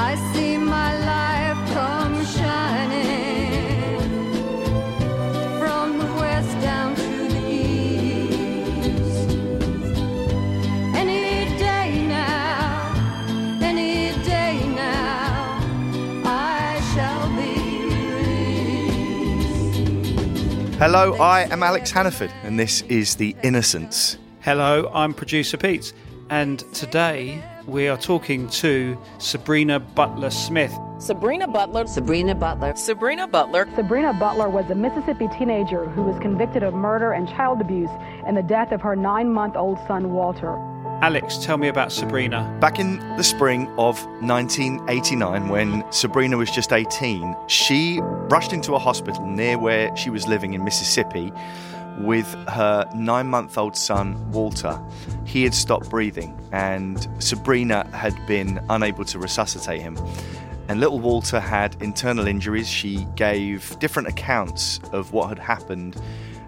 I see my life come shining from the west down to the east. Any day now, any day now, I shall be released. Hello, I am Alex Hannaford, and this is The Innocents. Hello, I'm producer Pete, and today we are talking to Sabrina Butler Smith. Sabrina Butler. Sabrina Butler. Sabrina Butler. Sabrina Butler was a Mississippi teenager who was convicted of murder and child abuse and the death of her nine month old son, Walter. Alex, tell me about Sabrina. Back in the spring of 1989, when Sabrina was just 18, she rushed into a hospital near where she was living in Mississippi with her nine month old son, Walter. He had stopped breathing, and Sabrina had been unable to resuscitate him. And little Walter had internal injuries. She gave different accounts of what had happened,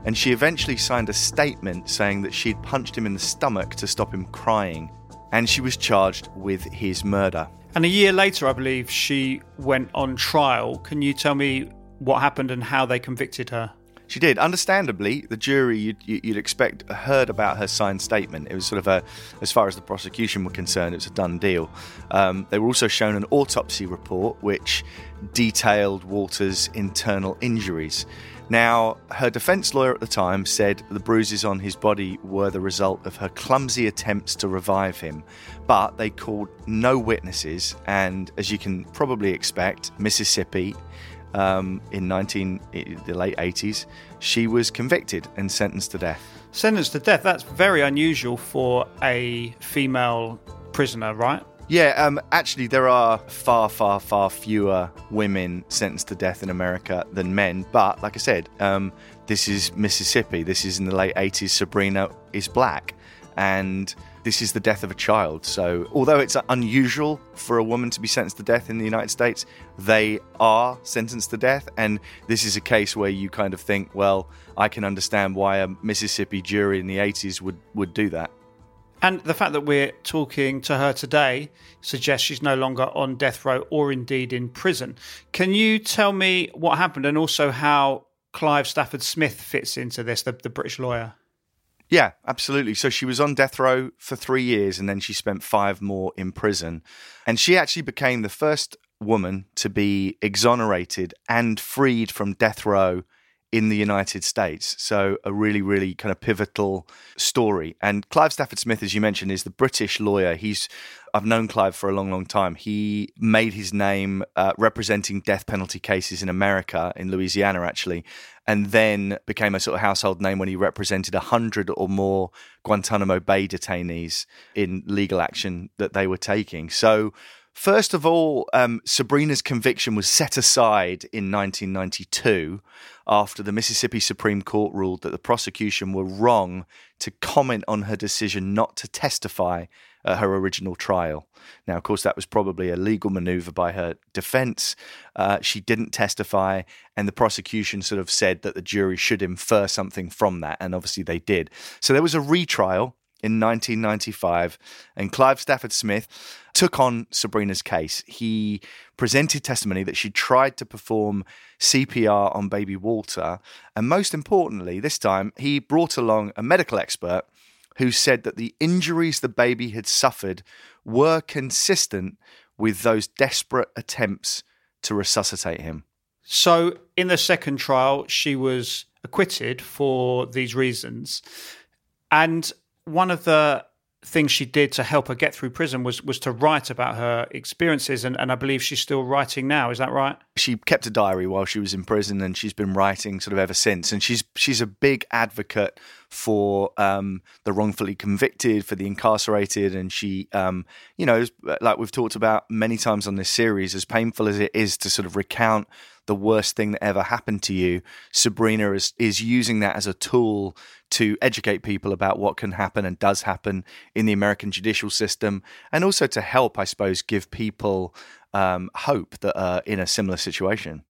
and she eventually signed a statement saying that she'd punched him in the stomach to stop him crying. And she was charged with his murder. And a year later, I believe, she went on trial. Can you tell me what happened and how they convicted her? She did. Understandably, the jury you'd, you'd expect heard about her signed statement. It was sort of a, as far as the prosecution were concerned, it was a done deal. Um, they were also shown an autopsy report which detailed Walter's internal injuries. Now, her defense lawyer at the time said the bruises on his body were the result of her clumsy attempts to revive him, but they called no witnesses, and as you can probably expect, Mississippi um, in 19 the late 80s, she was convicted and sentenced to death. Sentenced to death, that's very unusual for a female prisoner, right? Yeah, um, actually, there are far, far, far fewer women sentenced to death in America than men. But like I said, um, this is Mississippi. This is in the late 80s. Sabrina is black. And this is the death of a child. So, although it's unusual for a woman to be sentenced to death in the United States, they are sentenced to death. And this is a case where you kind of think, well, I can understand why a Mississippi jury in the 80s would, would do that. And the fact that we're talking to her today suggests she's no longer on death row or indeed in prison. Can you tell me what happened and also how Clive Stafford Smith fits into this, the, the British lawyer? Yeah, absolutely. So she was on death row for three years and then she spent five more in prison. And she actually became the first woman to be exonerated and freed from death row in the United States. So, a really, really kind of pivotal story. And Clive Stafford Smith, as you mentioned, is the British lawyer. He's I've known Clive for a long, long time. He made his name uh, representing death penalty cases in America, in Louisiana, actually, and then became a sort of household name when he represented 100 or more Guantanamo Bay detainees in legal action that they were taking. So, First of all, um, Sabrina's conviction was set aside in 1992 after the Mississippi Supreme Court ruled that the prosecution were wrong to comment on her decision not to testify at her original trial. Now, of course, that was probably a legal maneuver by her defense. Uh, she didn't testify, and the prosecution sort of said that the jury should infer something from that, and obviously they did. So there was a retrial in 1995, and Clive Stafford Smith took on Sabrina's case. He presented testimony that she tried to perform CPR on baby Walter, and most importantly, this time he brought along a medical expert who said that the injuries the baby had suffered were consistent with those desperate attempts to resuscitate him. So, in the second trial, she was acquitted for these reasons. And one of the things she did to help her get through prison was was to write about her experiences and, and I believe she's still writing now, is that right? She kept a diary while she was in prison and she's been writing sort of ever since. And she's she's a big advocate for um, the wrongfully convicted, for the incarcerated, and she um, you know, like we've talked about many times on this series, as painful as it is to sort of recount the worst thing that ever happened to you, Sabrina is, is using that as a tool to educate people about what can happen and does happen in the American judicial system, and also to help, I suppose, give people um, hope that are in a similar situation.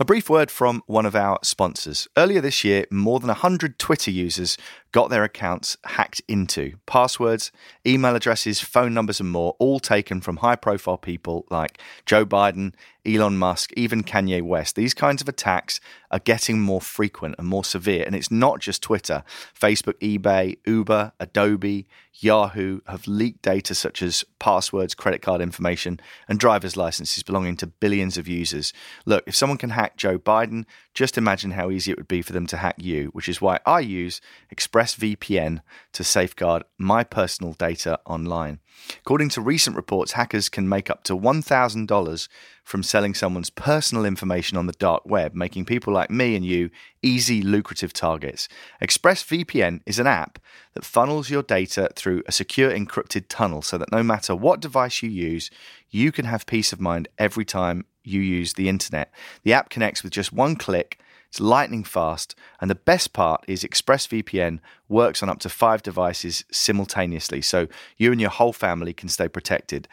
A brief word from one of our sponsors. Earlier this year, more than 100 Twitter users got their accounts hacked into. Passwords, email addresses, phone numbers, and more, all taken from high profile people like Joe Biden, Elon Musk, even Kanye West. These kinds of attacks are getting more frequent and more severe. And it's not just Twitter. Facebook, eBay, Uber, Adobe, Yahoo have leaked data such as passwords, credit card information, and driver's licenses belonging to billions of users. Look, if someone can hack Joe Biden, just imagine how easy it would be for them to hack you, which is why I use ExpressVPN to safeguard my personal data online. According to recent reports, hackers can make up to $1,000 from selling someone's personal information on the dark web, making people like me and you easy, lucrative targets. ExpressVPN is an app that funnels your data through a secure encrypted tunnel so that no matter what device you use, you can have peace of mind every time you use the internet. The app connects with just one click. It's lightning fast, and the best part is ExpressVPN works on up to five devices simultaneously, so you and your whole family can stay protected.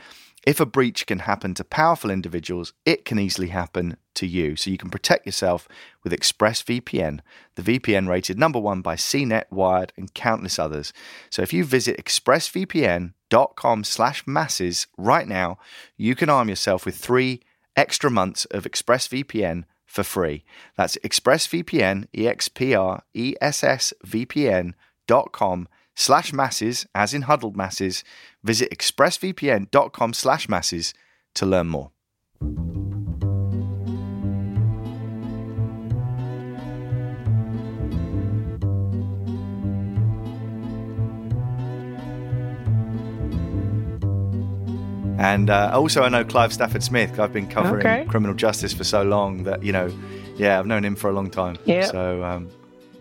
If a breach can happen to powerful individuals, it can easily happen to you. So you can protect yourself with ExpressVPN, the VPN rated number one by CNET, Wired, and countless others. So if you visit expressvpn.com slash masses right now, you can arm yourself with three extra months of ExpressVPN for free. That's ExpressVPN, E-X-P-R-E-S-S-V-P-N dot com slash masses, as in huddled masses. Visit expressvpn.com slash masses to learn more. And uh, also, I know Clive Stafford Smith. I've been covering Okay. criminal justice for so long that, you know, yeah, I've known him for a long time. Yeah. So, um,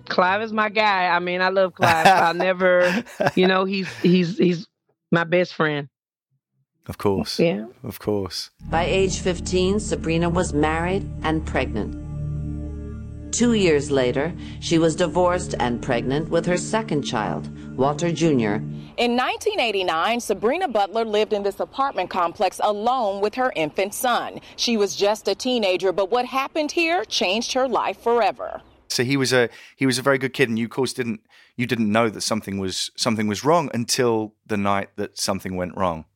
Clive is my guy. I mean, I love Clive. I never, you know, he's he's he's my best friend. of course. Yeah. Of course. By age 15, Sabrina was married and pregnant. Two years later, she was divorced and pregnant with her second child, Walter Jr. In 1989, Sabrina Butler lived in this apartment complex alone with her infant son. She was just a teenager, but what happened here changed her life forever. So he was a he was a very good kid, and you of course didn't you didn't know that something was something was wrong until the night that something went wrong.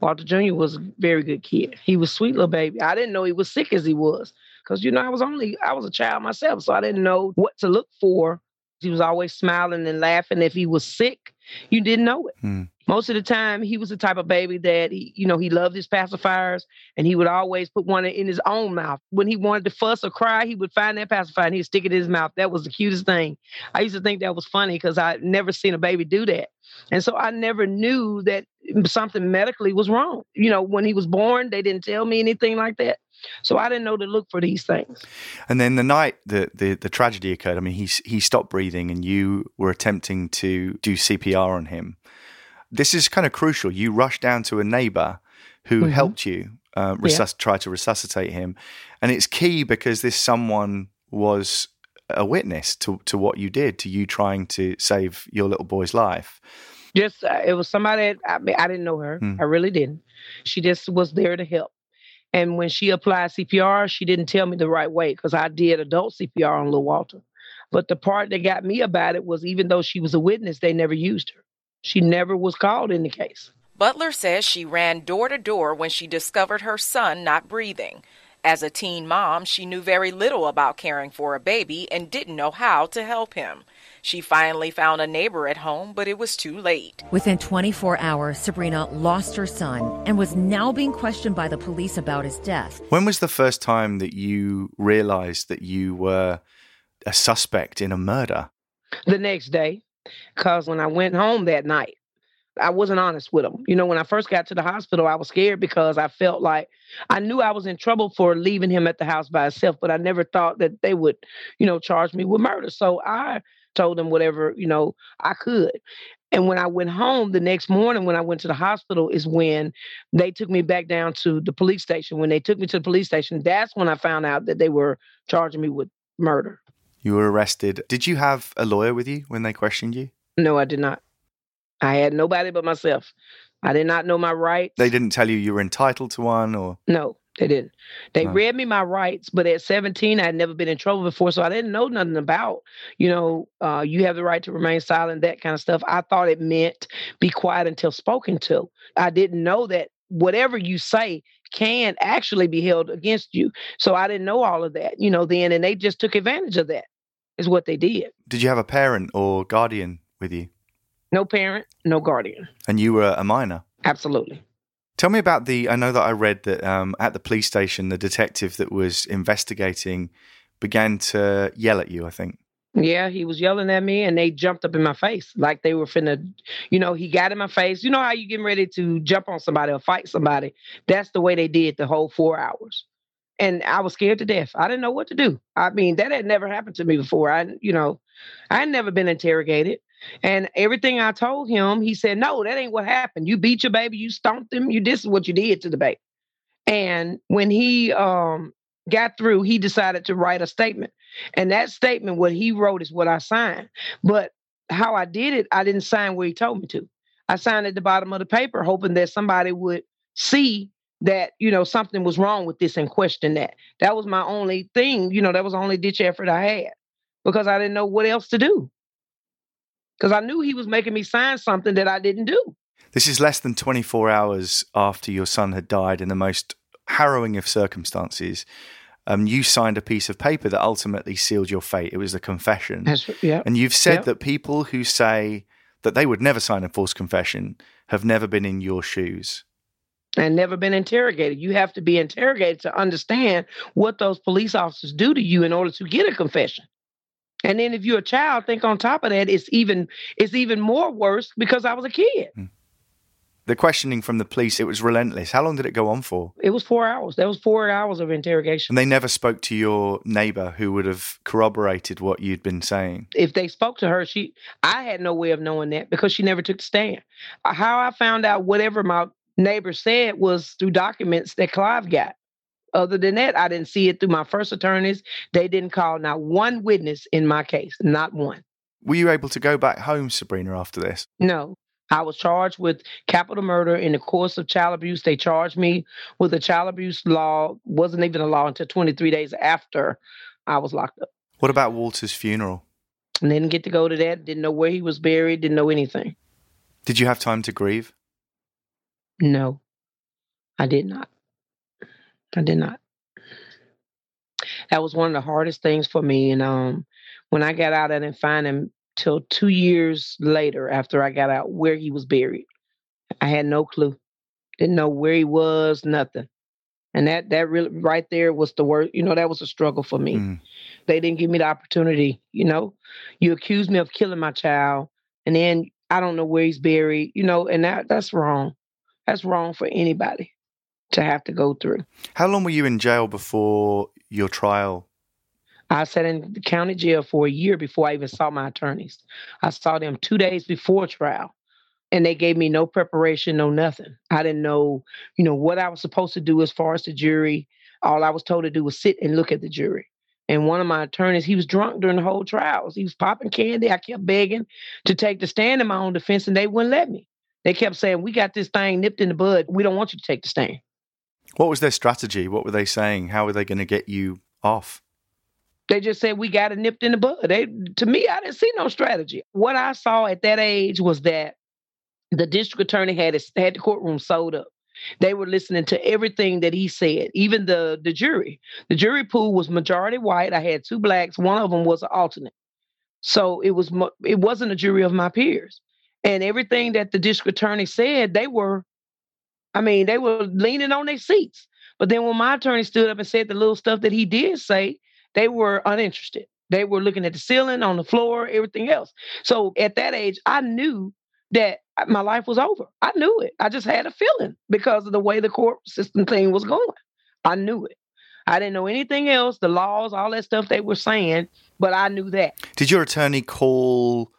Walter Jr. was a very good kid. He was sweet little baby. I didn't know he was sick as he was. Because you know, I was only I was a child myself, so I didn't know what to look for. He was always smiling and laughing. If he was sick, you didn't know it. Hmm. Most of the time, he was the type of baby that he, you know, he loved his pacifiers, and he would always put one in his own mouth. When he wanted to fuss or cry, he would find that pacifier and he'd stick it in his mouth. That was the cutest thing. I used to think that was funny because I never seen a baby do that, and so I never knew that something medically was wrong. You know, when he was born, they didn't tell me anything like that, so I didn't know to look for these things. And then the night that the, the tragedy occurred, I mean, he he stopped breathing, and you were attempting to do CPR on him. This is kind of crucial. You rushed down to a neighbor who Mhm. helped you uh, resus- try to resuscitate him, and it's key because this someone was a witness to to what you did, to you trying to save your little boy's life. Just uh, it was somebody I mean, I didn't know her. Hmm. I really didn't. She just was there to help. And when she applied CPR, she didn't tell me the right way because I did adult CPR on Lil Walter. But the part that got me about it was even though she was a witness, they never used her. She never was called in the case. Butler says she ran door to door when she discovered her son not breathing. As a teen mom, she knew very little about caring for a baby and didn't know how to help him. She finally found a neighbor at home, but it was too late. Within 24 hours, Sabrina lost her son and was now being questioned by the police about his death. When was the first time that you realized that you were a suspect in a murder? the next day because when I went home that night, I wasn't honest with them. You know, when I first got to the hospital, I was scared because I felt like I knew I was in trouble for leaving him at the house by himself, but I never thought that they would, you know, charge me with murder. So I told them whatever, you know, I could. And when I went home the next morning, when I went to the hospital, is when they took me back down to the police station. When they took me to the police station, that's when I found out that they were charging me with murder. You were arrested. Did you have a lawyer with you when they questioned you? No, I did not. I had nobody but myself. I did not know my rights. They didn't tell you you were entitled to one, or No, They didn't. They No. read me my rights, but at 17, I had never been in trouble before, so I didn't know nothing about, you know, uh, you have the right to remain silent, that kind of stuff. I thought it meant be quiet until spoken to. I didn't know that whatever you say can actually be held against you. So I didn't know all of that, you know, then, and they just took advantage of that, is what they did. Did you have a parent or guardian with you? No parent, no guardian. And you were a minor? Absolutely. Tell me about the. I know that I read that um, at the police station, the detective that was investigating began to yell at you, I think. Yeah, he was yelling at me and they jumped up in my face like they were finna, you know, he got in my face. You know how you getting ready to jump on somebody or fight somebody? That's the way they did the whole four hours. And I was scared to death. I didn't know what to do. I mean, that had never happened to me before. I, you know, I had never been interrogated. And everything I told him, he said, No, that ain't what happened. You beat your baby, you stomped him, you this is what you did to the baby. And when he um got through, he decided to write a statement. And that statement, what he wrote is what I signed. But how I did it, I didn't sign where he told me to. I signed at the bottom of the paper, hoping that somebody would see that, you know, something was wrong with this and question that. That was my only thing, you know, that was the only ditch effort I had because I didn't know what else to do. Because I knew he was making me sign something that I didn't do. This is less than 24 hours after your son had died in the most harrowing of circumstances. Um, you signed a piece of paper that ultimately sealed your fate. It was a confession. Yeah. And you've said Yep. that people who say that they would never sign a false confession have never been in your shoes. and never been interrogated. You have to be interrogated to understand what those police officers do to you in order to get a confession. And then if you're a child, think on top of that, it's even it's even more worse because I was a kid. Hmm. The questioning from the police, it was relentless. How long did it go on for? It was four hours. That was four hours of interrogation. And they never spoke to your neighbor who would have corroborated what you'd been saying. If they spoke to her, she I had no way of knowing that because she never took the stand. How I found out whatever my neighbor said was through documents that Clive got. Other than that, I didn't see it through my first attorneys. They didn't call not one witness in my case, not one. Were you able to go back home, Sabrina, after this? No. I was charged with capital murder in the course of child abuse. They charged me with a child abuse law. Wasn't even a law until 23 days after I was locked up. What about Walter's funeral? And didn't get to go to that. Didn't know where he was buried. Didn't know anything. Did you have time to grieve? No, I did not. I did not. That was one of the hardest things for me. And um, when I got out, I didn't find him till two years later after I got out where he was buried. I had no clue. Didn't know where he was, nothing. And that that really right there was the worst. You know, that was a struggle for me. Mm. They didn't give me the opportunity. You know, you accuse me of killing my child, and then I don't know where he's buried. You know, and that that's wrong. That's wrong for anybody to have to go through. How long were you in jail before your trial? I sat in the county jail for a year before I even saw my attorneys. I saw them two days before trial, and they gave me no preparation, no nothing. I didn't know, you know, what I was supposed to do as far as the jury. All I was told to do was sit and look at the jury. And one of my attorneys, he was drunk during the whole trials. He was popping candy. I kept begging to take the stand in my own defense, and they wouldn't let me. They kept saying, "We got this thing nipped in the bud. We don't want you to take the stand." What was their strategy? What were they saying? How were they going to get you off? They just said we got it nipped in the bud. They to me, I didn't see no strategy. What I saw at that age was that the district attorney had his, had the courtroom sold up. They were listening to everything that he said, even the the jury. The jury pool was majority white. I had two blacks. One of them was an alternate. So it was it wasn't a jury of my peers. And everything that the district attorney said, they were, I mean, they were leaning on their seats. But then when my attorney stood up and said the little stuff that he did say, they were uninterested. They were looking at the ceiling, on the floor, everything else. So at that age, I knew that my life was over. I knew it. I just had a feeling because of the way the court system thing was going. I knew it. I didn't know anything else, the laws, all that stuff they were saying, but I knew that. Did your attorney call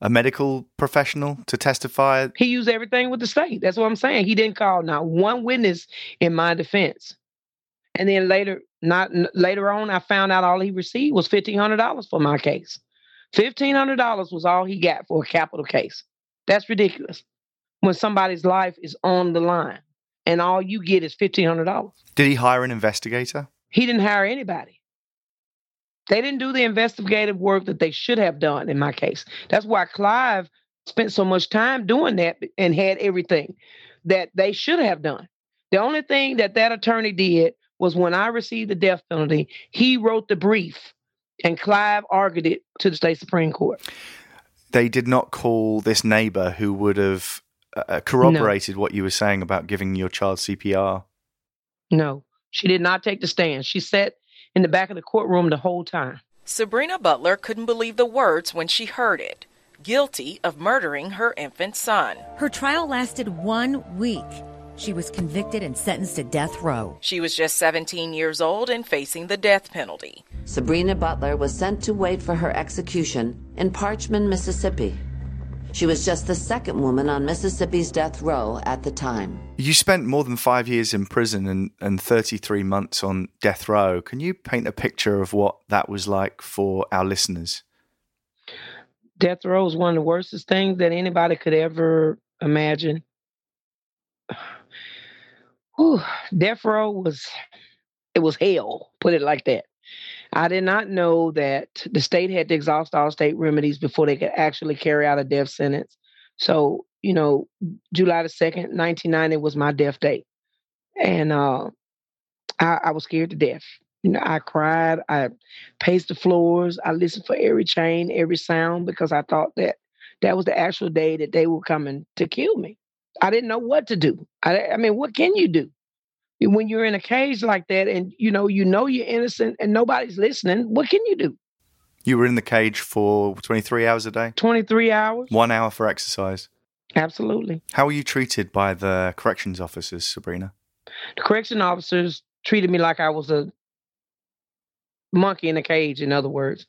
a medical professional to testify? He used everything with the state. That's what I'm saying. He didn't call not one witness in my defense. And then later, not later on, I found out all he received was fifteen hundred dollars for my case. Fifteen hundred dollars was all he got for a capital case. That's ridiculous. When somebody's life is on the line, and all you get is $1,500. Did he hire an investigator? He didn't hire anybody. They didn't do the investigative work that they should have done in my case. That's why Clive spent so much time doing that and had everything that they should have done. The only thing that that attorney did was when I received the death penalty, he wrote the brief and Clive argued it to the state Supreme Court. They did not call this neighbor who would have uh, corroborated what you were saying about giving your child CPR. No, she did not take the stand. She sat in the back of the courtroom the whole time. Sabrina Butler couldn't believe the words when she heard it. Guilty of murdering her infant son. Her trial lasted one week. She was convicted and sentenced to death row. She was just 17 years old and facing the death penalty. Sabrina Butler was sent to wait for her execution in Parchman, Mississippi. She was just the second woman on Mississippi's death row at the time. You spent more than five years in prison and, and 33 months on death row. Can you paint a picture of what that was like for our listeners? Death row is one of the worstest things that anybody could ever imagine. Whew, death row was it was hell, put it like that. I did not know that the state had to exhaust all state remedies before they could actually carry out a death sentence. So, you know, July the 2nd, 1990 was my death date. And uh, I, I was scared to death. You know, I cried, I paced the floors, I listened for every chain, every sound, because I thought that that was the actual day that they were coming to kill me. I didn't know what to do. I, I mean, what can you do? When you're in a cage like that and you know you know you're innocent and nobody's listening what can you do? You were in the cage for 23 hours a day, 23 hours. One hour for exercise. absolutely. How were you treated by the corrections officers, Sabrina? the correction officers treated me like i was a monkey in a cage in other words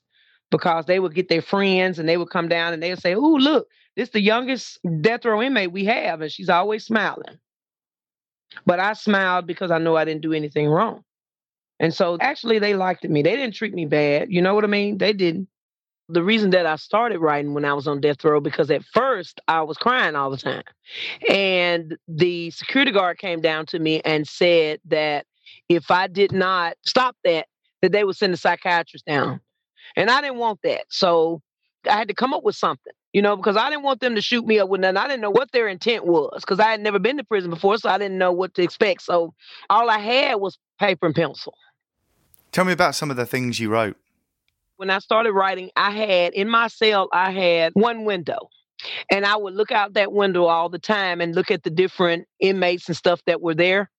because they would get their friends and they would come down and they would say oh look this is the youngest death row inmate we have and she's always smiling but i smiled because i know i didn't do anything wrong and so actually they liked me they didn't treat me bad you know what i mean they didn't the reason that I started writing when I was on death row because at first I was crying all the time. And the security guard came down to me and said that if I did not stop that, that they would send a psychiatrist down. And I didn't want that. So I had to come up with something, you know, because I didn't want them to shoot me up with nothing. I didn't know what their intent was because I had never been to prison before, so I didn't know what to expect. So all I had was paper and pencil. Tell me about some of the things you wrote. when I started writing, I had in my cell, I had one window. And I would look out that window all the time and look at the different inmates and stuff that were there.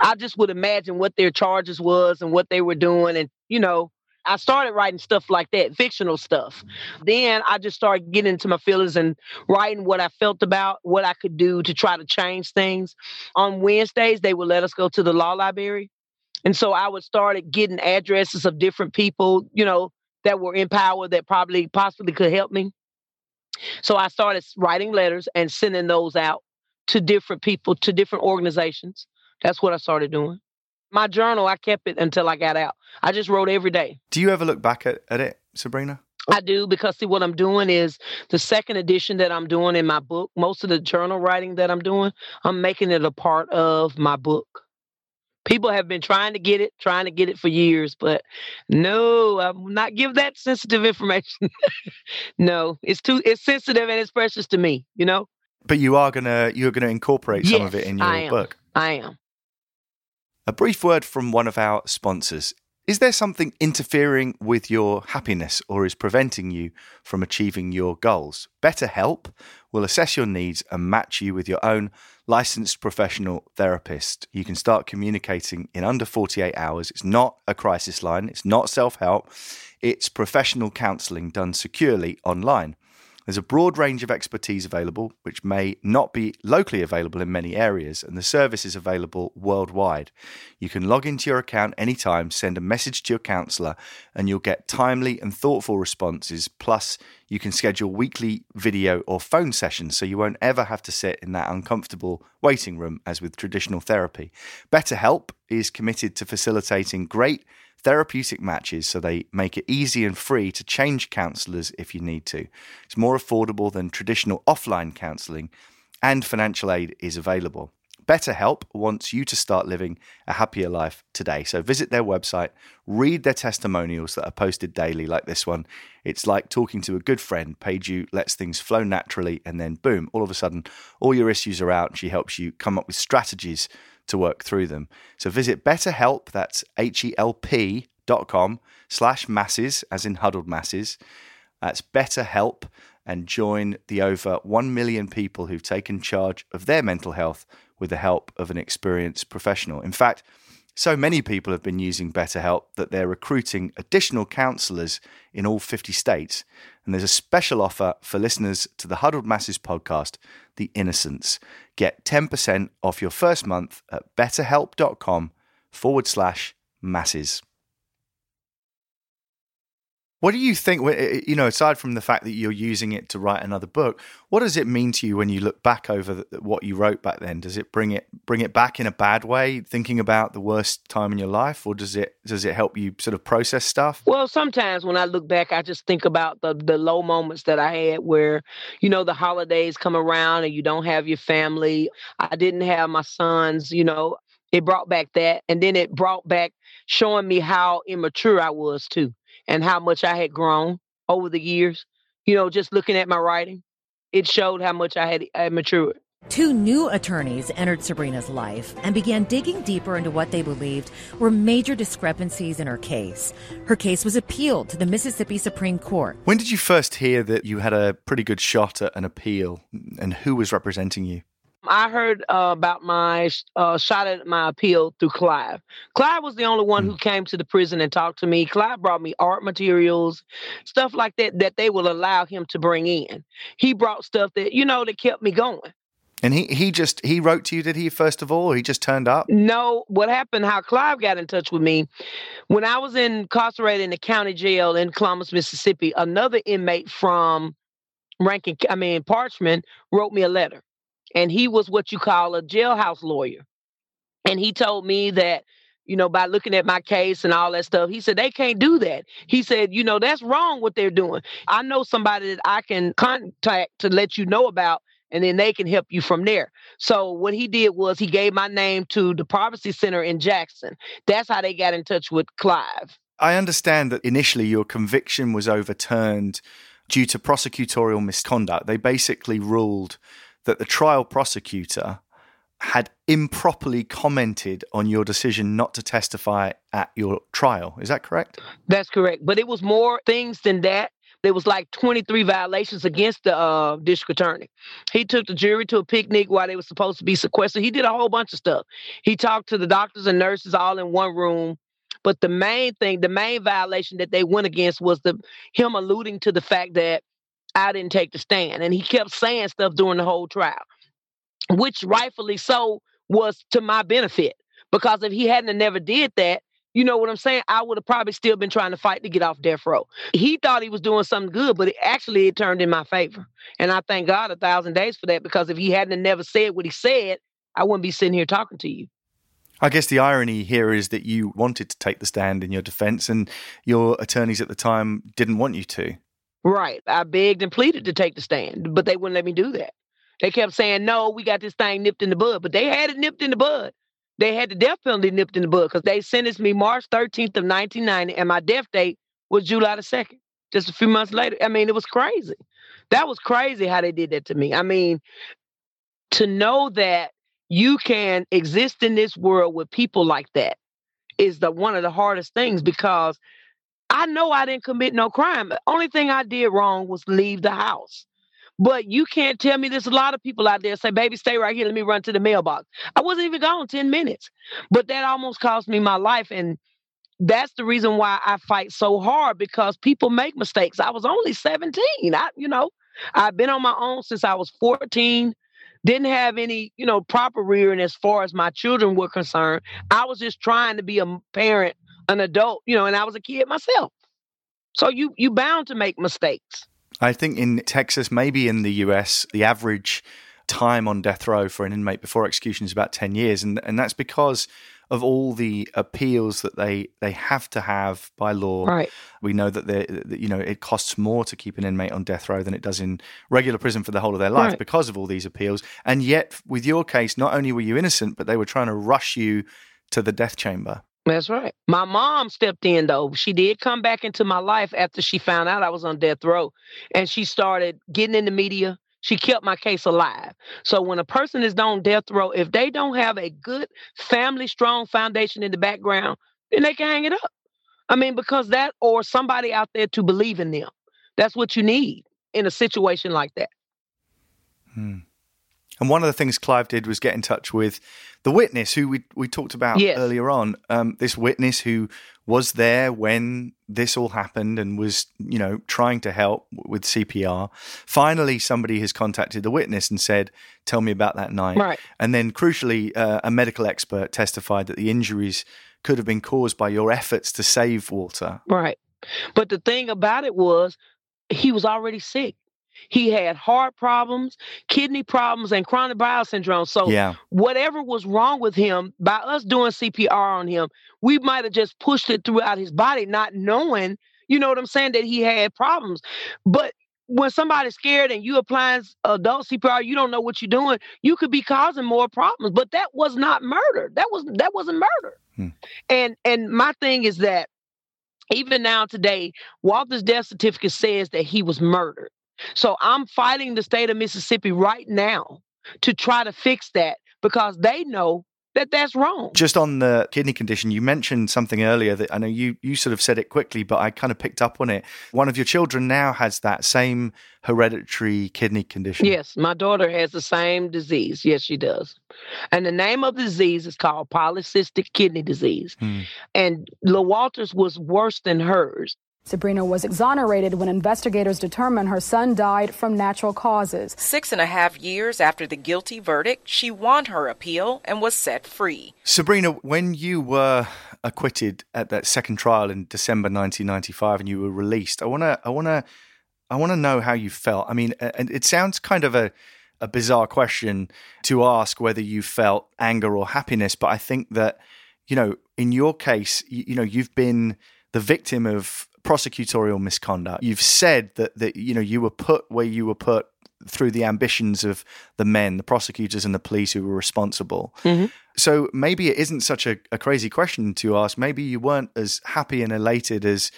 I just would imagine what their charges was and what they were doing. And, you know, I started writing stuff like that, fictional stuff. Then I just started getting into my feelings and writing what I felt about, what I could do to try to change things. On Wednesdays, they would let us go to the law library. And so I would start getting addresses of different people, you know, that were in power that probably possibly could help me. So I started writing letters and sending those out to different people, to different organizations. That's what I started doing. My journal, I kept it until I got out. I just wrote every day. Do you ever look back at, at it, Sabrina? I do because see what I'm doing is the second edition that I'm doing in my book. Most of the journal writing that I'm doing, I'm making it a part of my book. People have been trying to get it, trying to get it for years, but no, I'm not give that sensitive information. no, it's too it's sensitive and it's precious to me, you know? But you are gonna you're gonna incorporate some of it in I your am. book. I am. A brief word from one of our sponsors. Is there something interfering with your happiness or is preventing you from achieving your goals? BetterHelp will assess your needs and match you with your own licensed professional therapist. You can start communicating in under 48 hours. It's not a crisis line, it's not self help, it's professional counseling done securely online. There's a broad range of expertise available, which may not be locally available in many areas, and the service is available worldwide. You can log into your account anytime, send a message to your counsellor, and you'll get timely and thoughtful responses. Plus, you can schedule weekly video or phone sessions so you won't ever have to sit in that uncomfortable waiting room as with traditional therapy. BetterHelp is committed to facilitating great therapeutic matches so they make it easy and free to change counsellors if you need to. It's more affordable than traditional offline counselling, and financial aid is available. BetterHelp wants you to start living a happier life today. So visit their website, read their testimonials that are posted daily, like this one. It's like talking to a good friend. Paige lets things flow naturally, and then boom, all of a sudden, all your issues are out, she helps you come up with strategies to work through them. So visit BetterHelp, that's H E L P dot com slash masses, as in huddled masses. That's BetterHelp and join the over 1 million people who've taken charge of their mental health with the help of an experienced professional. In fact, so many people have been using BetterHelp that they're recruiting additional counselors in all 50 states. And there's a special offer for listeners to the Huddled Masses podcast, The Innocents. Get 10% off your first month at betterhelp.com forward slash masses. What do you think? Eh, you know, aside from the fact that you're using it to write another book, what does it mean to you when you look back over what you wrote back then? Does it bring it bring it back in a bad way, thinking about the worst time in your life, or does it does it help you sort of process stuff? Well, sometimes when I look back, I just think about the the low moments that I had, where you know the holidays come around and you don't have your family. I didn't have my sons. You know, it brought back that, and then it brought back showing me how immature I was too and how much I had grown over the years. You know, just looking at my writing, it showed how much I had, I had matured. Two new attorneys entered Sabrina's life and began digging deeper into what they believed were major discrepancies in her case. Her case was appealed to the Mississippi Supreme Court. When did you first hear that you had a pretty good shot at an appeal and who was representing you? I heard uh, about my uh, shot at my appeal through Clive. Clive was the only one who came to the prison and talked to me. Clive brought me art materials, stuff like that that they will allow him to bring in. He brought stuff that you know that kept me going. And he he just he wrote to you, did he first of all, or he just turned up? No, what happened? How Clive got in touch with me when I was incarcerated in the county jail in Columbus, Mississippi. Another inmate from Rankin, I mean Parchman, wrote me a letter and he was what you call a jailhouse lawyer. And he told me that, you know, by looking at my case and all that stuff, he said they can't do that. He said, you know, that's wrong what they're doing. I know somebody that I can contact to let you know about, and then they can help you from there. So what he did was he gave my name to the Privacy Center in Jackson. That's how they got in touch with Clive. I understand that initially your conviction was overturned due to prosecutorial misconduct. They basically ruled that the trial prosecutor had improperly commented on your decision not to testify at your trial. Is that correct? That's correct. But it was more things than that. There was like 23 violations against the uh, district attorney. He took the jury to a picnic while they were supposed to be sequestered. He did a whole bunch of stuff. He talked to the doctors and nurses all in one room. But the main thing, the main violation that they went against was the him alluding to the fact that I didn't take the stand. And he kept saying stuff during the whole trial, which rightfully so was to my benefit. Because if he hadn't never did that, you know what I'm saying? I would have probably still been trying to fight to get off death row. He thought he was doing something good, but it actually it turned in my favor. And I thank God a thousand days for that because if he hadn't never said what he said, I wouldn't be sitting here talking to you. I guess the irony here is that you wanted to take the stand in your defense and your attorneys at the time didn't want you to. Right. I begged and pleaded to take the stand, but they wouldn't let me do that. They kept saying, no, we got this thing nipped in the bud, but they had it nipped in the bud. They had the death penalty nipped in the bud because they sentenced me March 13th of 1990, and my death date was July the 2nd, just a few months later. I mean, it was crazy. That was crazy how they did that to me. I mean, to know that you can exist in this world with people like that is the one of the hardest things because I know I didn't commit no crime. The only thing I did wrong was leave the house. But you can't tell me there's a lot of people out there say, baby, stay right here. Let me run to the mailbox. I wasn't even gone 10 minutes. But that almost cost me my life. And that's the reason why I fight so hard because people make mistakes. I was only 17. I, you know, I've been on my own since I was 14. Didn't have any, you know, proper rearing as far as my children were concerned. I was just trying to be a parent an adult, you know, and I was a kid myself. So you you bound to make mistakes. I think in Texas, maybe in the US, the average time on death row for an inmate before execution is about 10 years. And, and that's because of all the appeals that they they have to have by law. Right. We know that they that, you know it costs more to keep an inmate on death row than it does in regular prison for the whole of their life Right. because of all these appeals. And yet, with your case, not only were you innocent, but they were trying to rush you to the death chamber. That's right. My mom stepped in though. She did come back into my life after she found out I was on death row. And she started getting in the media. She kept my case alive. So when a person is on death row, if they don't have a good family strong foundation in the background, then they can hang it up. I mean, because that or somebody out there to believe in them. That's what you need in a situation like that. Hmm. And one of the things Clive did was get in touch with the witness who we we talked about Yes. earlier on. Um, this witness who was there when this all happened and was, you know, trying to help with CPR. Finally, somebody has contacted the witness and said, "Tell me about that night." Right. And then, crucially, uh, a medical expert testified that the injuries could have been caused by your efforts to save Walter. Right. But the thing about it was he was already sick. He had heart problems, kidney problems, and chronic bowel syndrome. So Yeah. whatever was wrong with him, by us doing CPR on him, we might have just pushed it throughout his body, not knowing, you know what I'm saying, that he had problems. But when somebody's scared and you applying adult CPR, you don't know what you're doing. You could be causing more problems. But that was not murder. That was that wasn't murder. Hmm. And and my thing is that even now today, Walter's death certificate says that he was murdered. So I'm fighting the state of Mississippi right now to try to fix that because they know that that's wrong. Just on the kidney condition, you mentioned something earlier that I know you you sort of said it quickly, but I kind of picked up on it. One of your children now has that same hereditary kidney condition. Yes, my daughter has the same disease. Yes, she does. And the name of the disease is called polycystic kidney disease. Hmm. And Lil Walters was worse than hers. Sabrina was exonerated when investigators determined her son died from natural causes. Six and a half years after the guilty verdict, she won her appeal and was set free. Sabrina, when you were acquitted at that second trial in December 1995 and you were released, I want to I want to I want to know how you felt. I mean, and it sounds kind of a a bizarre question to ask whether you felt anger or happiness, but I think that you know, in your case, you, you know, you've been the victim of prosecutorial misconduct. You've said that that you know you were put where you were put through the ambitions of the men, the prosecutors and the police who were responsible. Mm-hmm. So maybe it isn't such a, a crazy question to ask. Maybe you weren't as happy and elated as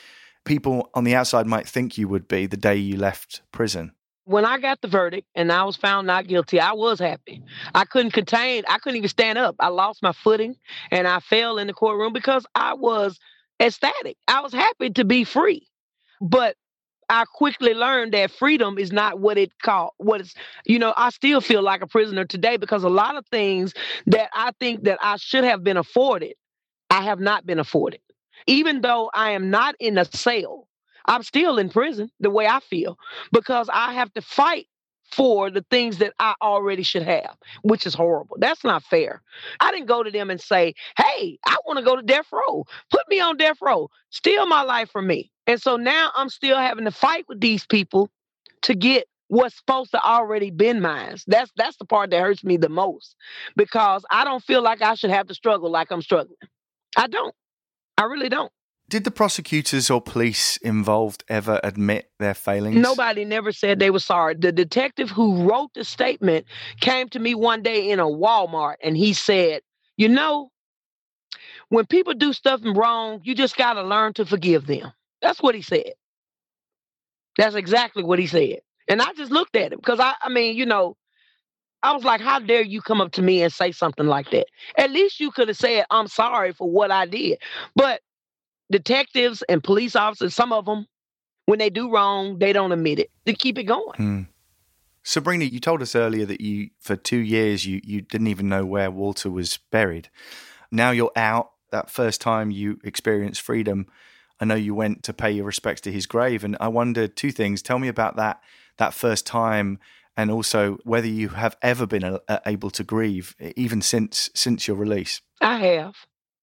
people on the outside might think you would be the day you left prison. When I got the verdict and I was found not guilty, I was happy. I couldn't contain, I couldn't even stand up. I lost my footing and I fell in the courtroom because I was ecstatic. I was happy to be free. But I quickly learned that freedom is not what it called what it's you know, I still feel like a prisoner today because a lot of things that I think that I should have been afforded, I have not been afforded. Even though I am not in a cell, I'm still in prison the way I feel because I have to fight for the things that I already should have, which is horrible. That's not fair. I didn't go to them and say, hey, I want to go to death row. Put me on death row. Steal my life from me. And so now I'm still having to fight with these people to get what's supposed to already been mine. That's that's the part that hurts me the most because I don't feel like I should have to struggle like I'm struggling. I don't. I really don't. Did the prosecutors or police involved ever admit their failings? Nobody never said they were sorry. The detective who wrote the statement came to me one day in a Walmart and he said, You know, when people do stuff wrong, you just got to learn to forgive them. That's what he said. That's exactly what he said. And I just looked at him because I, I mean, you know, I was like, How dare you come up to me and say something like that? At least you could have said, I'm sorry for what I did. But detectives and police officers, some of them, when they do wrong, they don't admit it. They keep it going. Hmm. Sabrina, you told us earlier that you, for two years, you, you didn't even know where Walter was buried. Now you're out. That first time you experienced freedom, I know you went to pay your respects to his grave, and I wondered two things. Tell me about that that first time, and also whether you have ever been a, a- able to grieve, even since since your release. I have.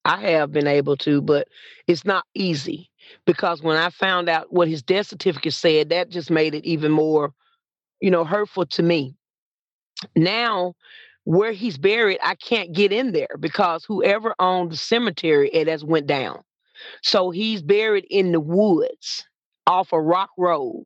I have been able to, but it's not easy because when I found out what his death certificate said, that just made it even more, you know, hurtful to me. Now, where he's buried, I can't get in there because whoever owned the cemetery, it has went down. So he's buried in the woods off a rock road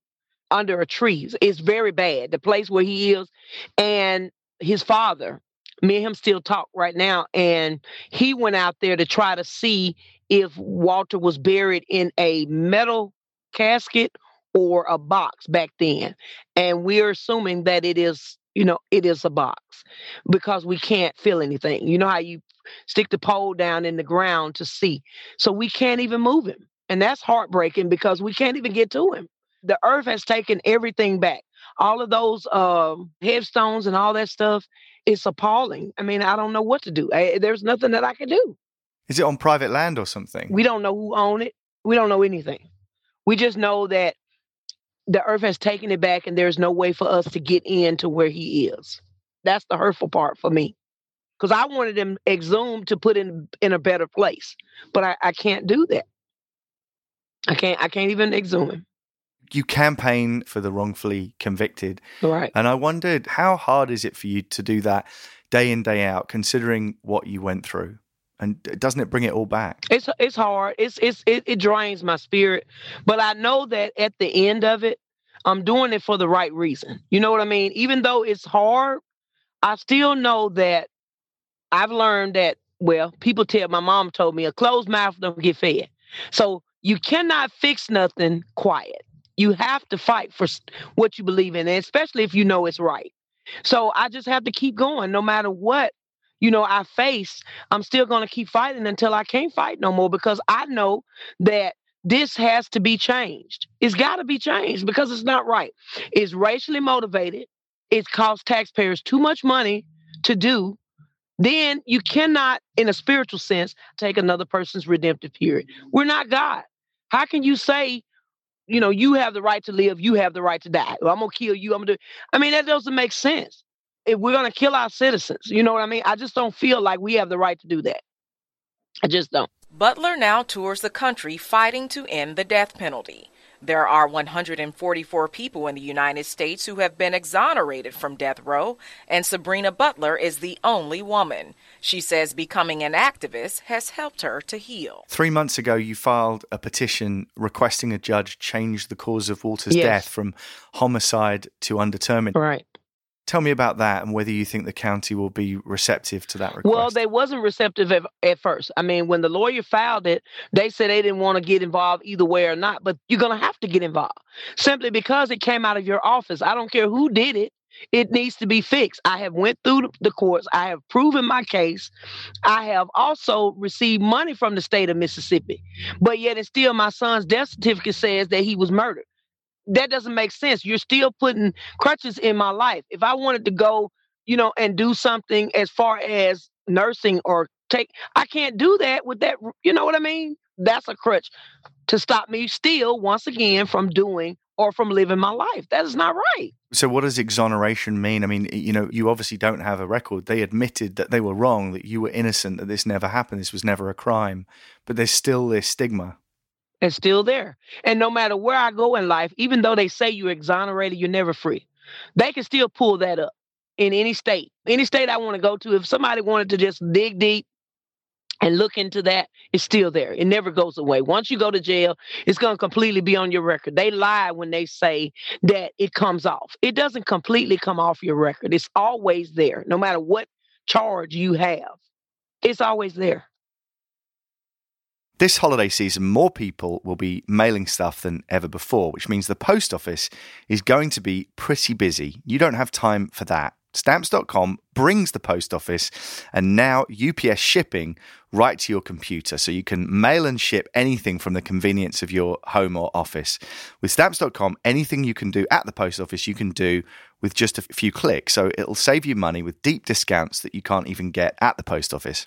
under a tree. It's very bad, the place where he is. And his father, me and him still talk right now. And he went out there to try to see if Walter was buried in a metal casket or a box back then. And we're assuming that it is, you know, it is a box because we can't feel anything. You know how you stick the pole down in the ground to see. So we can't even move him. And that's heartbreaking because we can't even get to him. The earth has taken everything back. All of those um, headstones and all that stuff, it's appalling. I mean, I don't know what to do. I, eh, there's nothing that I can do. Is it on private land or something? We don't know who own it. We don't know anything. We just know that the earth has taken it back and there's no way for us to get in to where he is. That's the hurtful part for me. Because I wanted him exhumed to put in in a better place. But I, I can't do that. I can't I can't even exhume him. You campaign for the wrongfully convicted. Right. And I wondered how hard is it for you to do that day in, day out, considering what you went through? And doesn't it bring it all back? It's it's hard. It's it's it, it drains my spirit. But I know that at the end of it, I'm doing it for the right reason. You know what I mean? Even though it's hard, I still know that I've learned that, well, people tell my mom told me a closed mouth don't get fed. So you cannot fix nothing quiet. You have to fight for what you believe in, especially if you know it's right. So I just have to keep going no matter what, you know, I face. I'm still going to keep fighting until I can't fight no more because I know that this has to be changed. It's got to be changed because it's not right. It's racially motivated. It costs taxpayers too much money to do. Then you cannot, in a spiritual sense, take another person's redemptive period. We're not God. How can you say, you know, you have the right to live, you have the right to die? I'm gonna kill you. I'm gonna do. I mean, that doesn't make sense. If we're gonna kill our citizens, you know what I mean? I just don't feel like we have the right to do that. I just don't. Butler now tours the country fighting to end the death penalty. There are 144 people in the United States who have been exonerated from death row, and Sabrina Butler is the only woman. She says becoming an activist has helped her to heal. Three months ago, you filed a petition requesting a judge change the cause of Walter's Yes. death from homicide to undetermined. Right. Tell me about that and whether you think the county will be receptive to that request. Well, they wasn't receptive at, at first. I mean, when the lawyer filed it, they said they didn't want to get involved either way or not. But you're gonna have to get involved simply because it came out of your office. I don't care who did it. It needs to be fixed. I have went through the- courts. I have proven my case. I have also received money from the state of Mississippi, but yet and still, my son's death certificate says that he was murdered. That doesn't make sense. You're still putting crutches in my life. If I wanted to go, you know, and do something as far as nursing or take, I can't do that with that. You know what I mean? That's a crutch to stop me still once again from doing or from living my life. That is not right. So, what does exoneration mean? I mean, you know, you obviously don't have a record. They admitted that they were wrong, that you were innocent, that this never happened, this was never a crime, but there's still this stigma. It's still there. And no matter where I go in life, even though they say you're exonerated, you're never free. They can still pull that up in any state. Any state I want to go to, if somebody wanted to just dig deep and look into that, it's still there. It never goes away. Once you go to jail, it's going to completely be on your record. They lie when they say that it comes off. It doesn't completely come off your record. It's always there, no matter what charge you have. It's always there. This holiday season, more people will be mailing stuff than ever before, which means the post office is going to be pretty busy. You don't have time for that. Stamps.com brings the post office and now UPS shipping right to your computer so you can mail and ship anything from the convenience of your home or office. With Stamps.com, anything you can do at the post office, you can do with just a few clicks. So it'll save you money with deep discounts that you can't even get at the post office.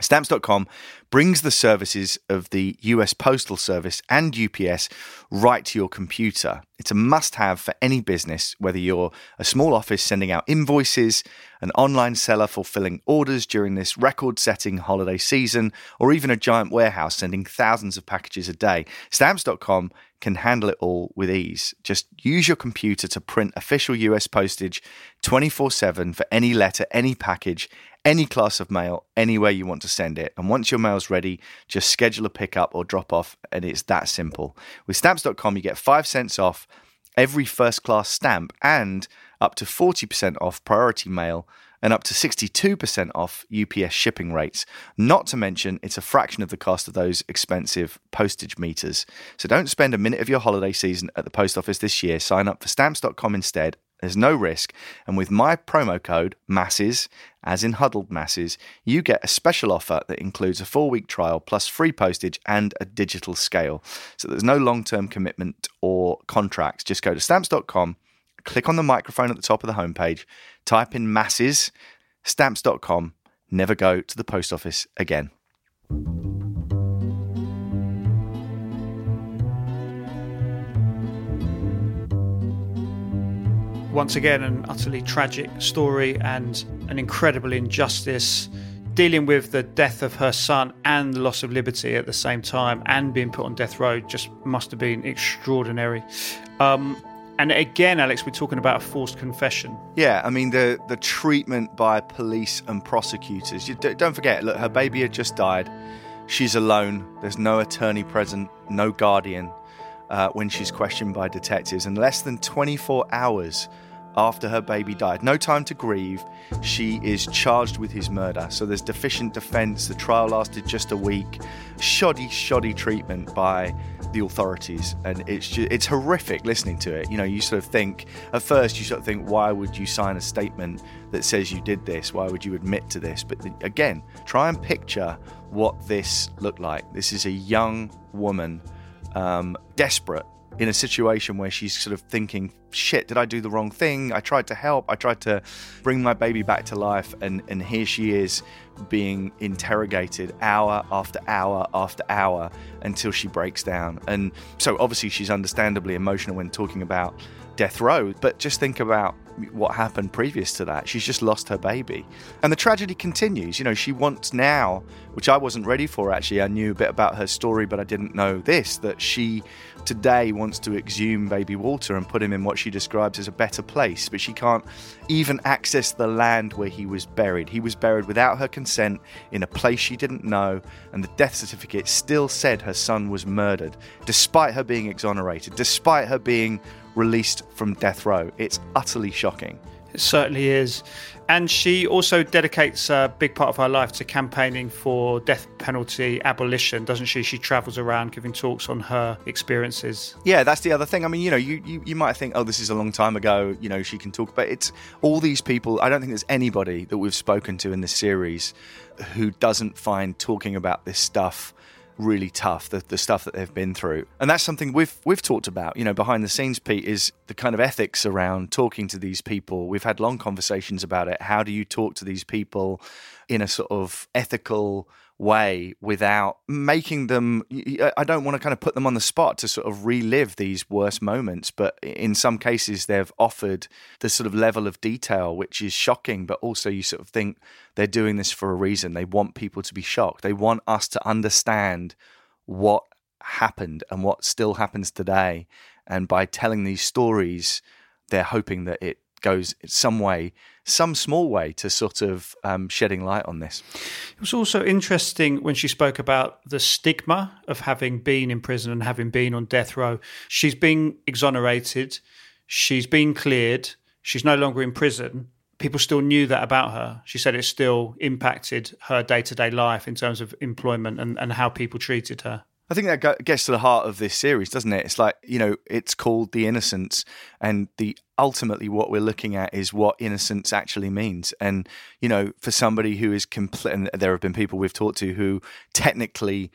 Stamps.com brings the services of the US Postal Service and UPS right to your computer. It's a must have for any business, whether you're a small office sending out invoices, an online seller fulfilling orders during this record setting holiday season, or even a giant warehouse sending thousands of packages a day. Stamps.com can handle it all with ease. Just use your computer to print official US postage 24 7 for any letter, any package, any class of mail, anywhere you want to send it. And once your mail's ready, just schedule a pickup or drop off, and it's that simple. With stamps.com, you get 5 cents off every first class stamp and up to 40% off priority mail and up to 62% off UPS shipping rates. Not to mention, it's a fraction of the cost of those expensive postage meters. So don't spend a minute of your holiday season at the post office this year. Sign up for stamps.com instead. There's no risk. And with my promo code, MASSES, as in huddled masses, you get a special offer that includes a four week trial plus free postage and a digital scale. So there's no long term commitment or contracts. Just go to stamps.com, click on the microphone at the top of the homepage, type in masses, stamps.com, never go to the post office again. Once again, an utterly tragic story and an incredible injustice. Dealing with the death of her son and the loss of liberty at the same time, and being put on death row, just must have been extraordinary. Um, and again, Alex, we're talking about a forced confession. Yeah, I mean the the treatment by police and prosecutors. You d- don't forget, look, her baby had just died. She's alone. There's no attorney present, no guardian uh, when she's questioned by detectives. And less than 24 hours after her baby died, no time to grieve, she is charged with his murder. So there's deficient defense. The trial lasted just a week. Shoddy, shoddy treatment by the authorities, and it's just, it's horrific listening to it. You know, you sort of think at first you sort of think, why would you sign a statement that says you did this? Why would you admit to this? But again, try and picture what this looked like. This is a young woman, um, desperate in a situation where she's sort of thinking, shit, did I do the wrong thing? I tried to help. I tried to bring my baby back to life. And, and here she is being interrogated hour after hour after hour until she breaks down. And so obviously she's understandably emotional when talking about death row, but just think about what happened previous to that. She's just lost her baby. And the tragedy continues. You know, she wants now, which I wasn't ready for actually. I knew a bit about her story, but I didn't know this that she today wants to exhume baby Walter and put him in what she describes as a better place, but she can't even access the land where he was buried. He was buried without her consent in a place she didn't know, and the death certificate still said her son was murdered, despite her being exonerated, despite her being released from death row. It's utterly shocking. It certainly is. And she also dedicates a big part of her life to campaigning for death penalty abolition, doesn't she? She travels around giving talks on her experiences. Yeah, that's the other thing. I mean, you know, you, you, you might think, oh, this is a long time ago, you know, she can talk, but it's all these people. I don't think there's anybody that we've spoken to in this series who doesn't find talking about this stuff really tough the, the stuff that they've been through. And that's something we've we've talked about. You know behind the scenes pete is the kind of ethics around talking to these people. We've had long conversations about it. How do you talk to these people in a sort of ethical way without making them I don't want to kind of put them on the spot to sort of relive these worst moments but in some cases they've offered the sort of level of detail which is shocking but also you sort of think they're doing this for a reason. They want people to be shocked. They want us to understand what happened and what still happens today. And by telling these stories they're hoping that it goes some way, some small way to sort of um, shedding light on this. It was also interesting when she spoke about the stigma of having been in prison and having been on death row. She's been exonerated, she's been cleared, she's no longer in prison. People still knew that about her. She said it still impacted her day to day life in terms of employment and, and how people treated her. I think that gets to the heart of this series, doesn't it? It's like you know, it's called the Innocents, and the ultimately what we're looking at is what innocence actually means. And you know, for somebody who is complete, there have been people we've talked to who technically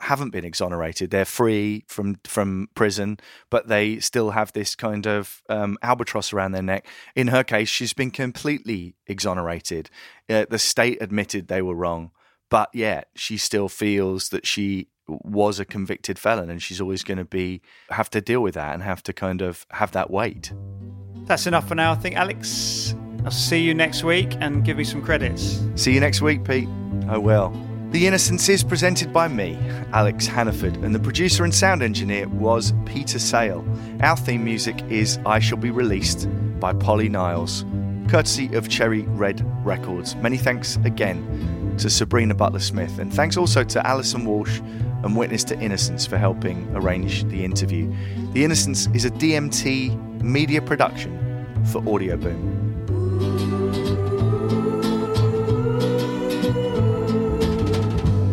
haven't been exonerated; they're free from from prison, but they still have this kind of um, albatross around their neck. In her case, she's been completely exonerated. Uh, the state admitted they were wrong but yet she still feels that she was a convicted felon and she's always going to be have to deal with that and have to kind of have that weight. That's enough for now, I think, Alex. I'll see you next week and give me some credits. See you next week, Pete. Oh well. The Innocents is presented by me, Alex Hannaford, and the producer and sound engineer was Peter Sale. Our theme music is I Shall Be Released by Polly Niles, courtesy of Cherry Red Records. Many thanks again to Sabrina Butler Smith, and thanks also to Alison Walsh and Witness to Innocence for helping arrange the interview. The Innocents is a DMT media production for Audioboom.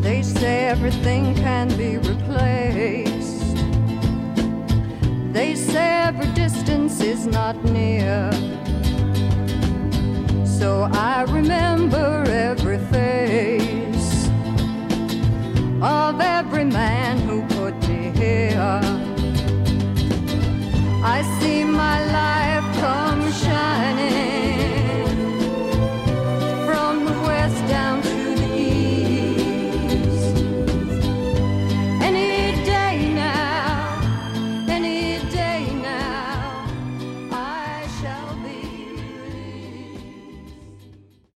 They say everything can be replaced. They say every distance is not near so I remember every face of every man who put me here. I see my life come shining.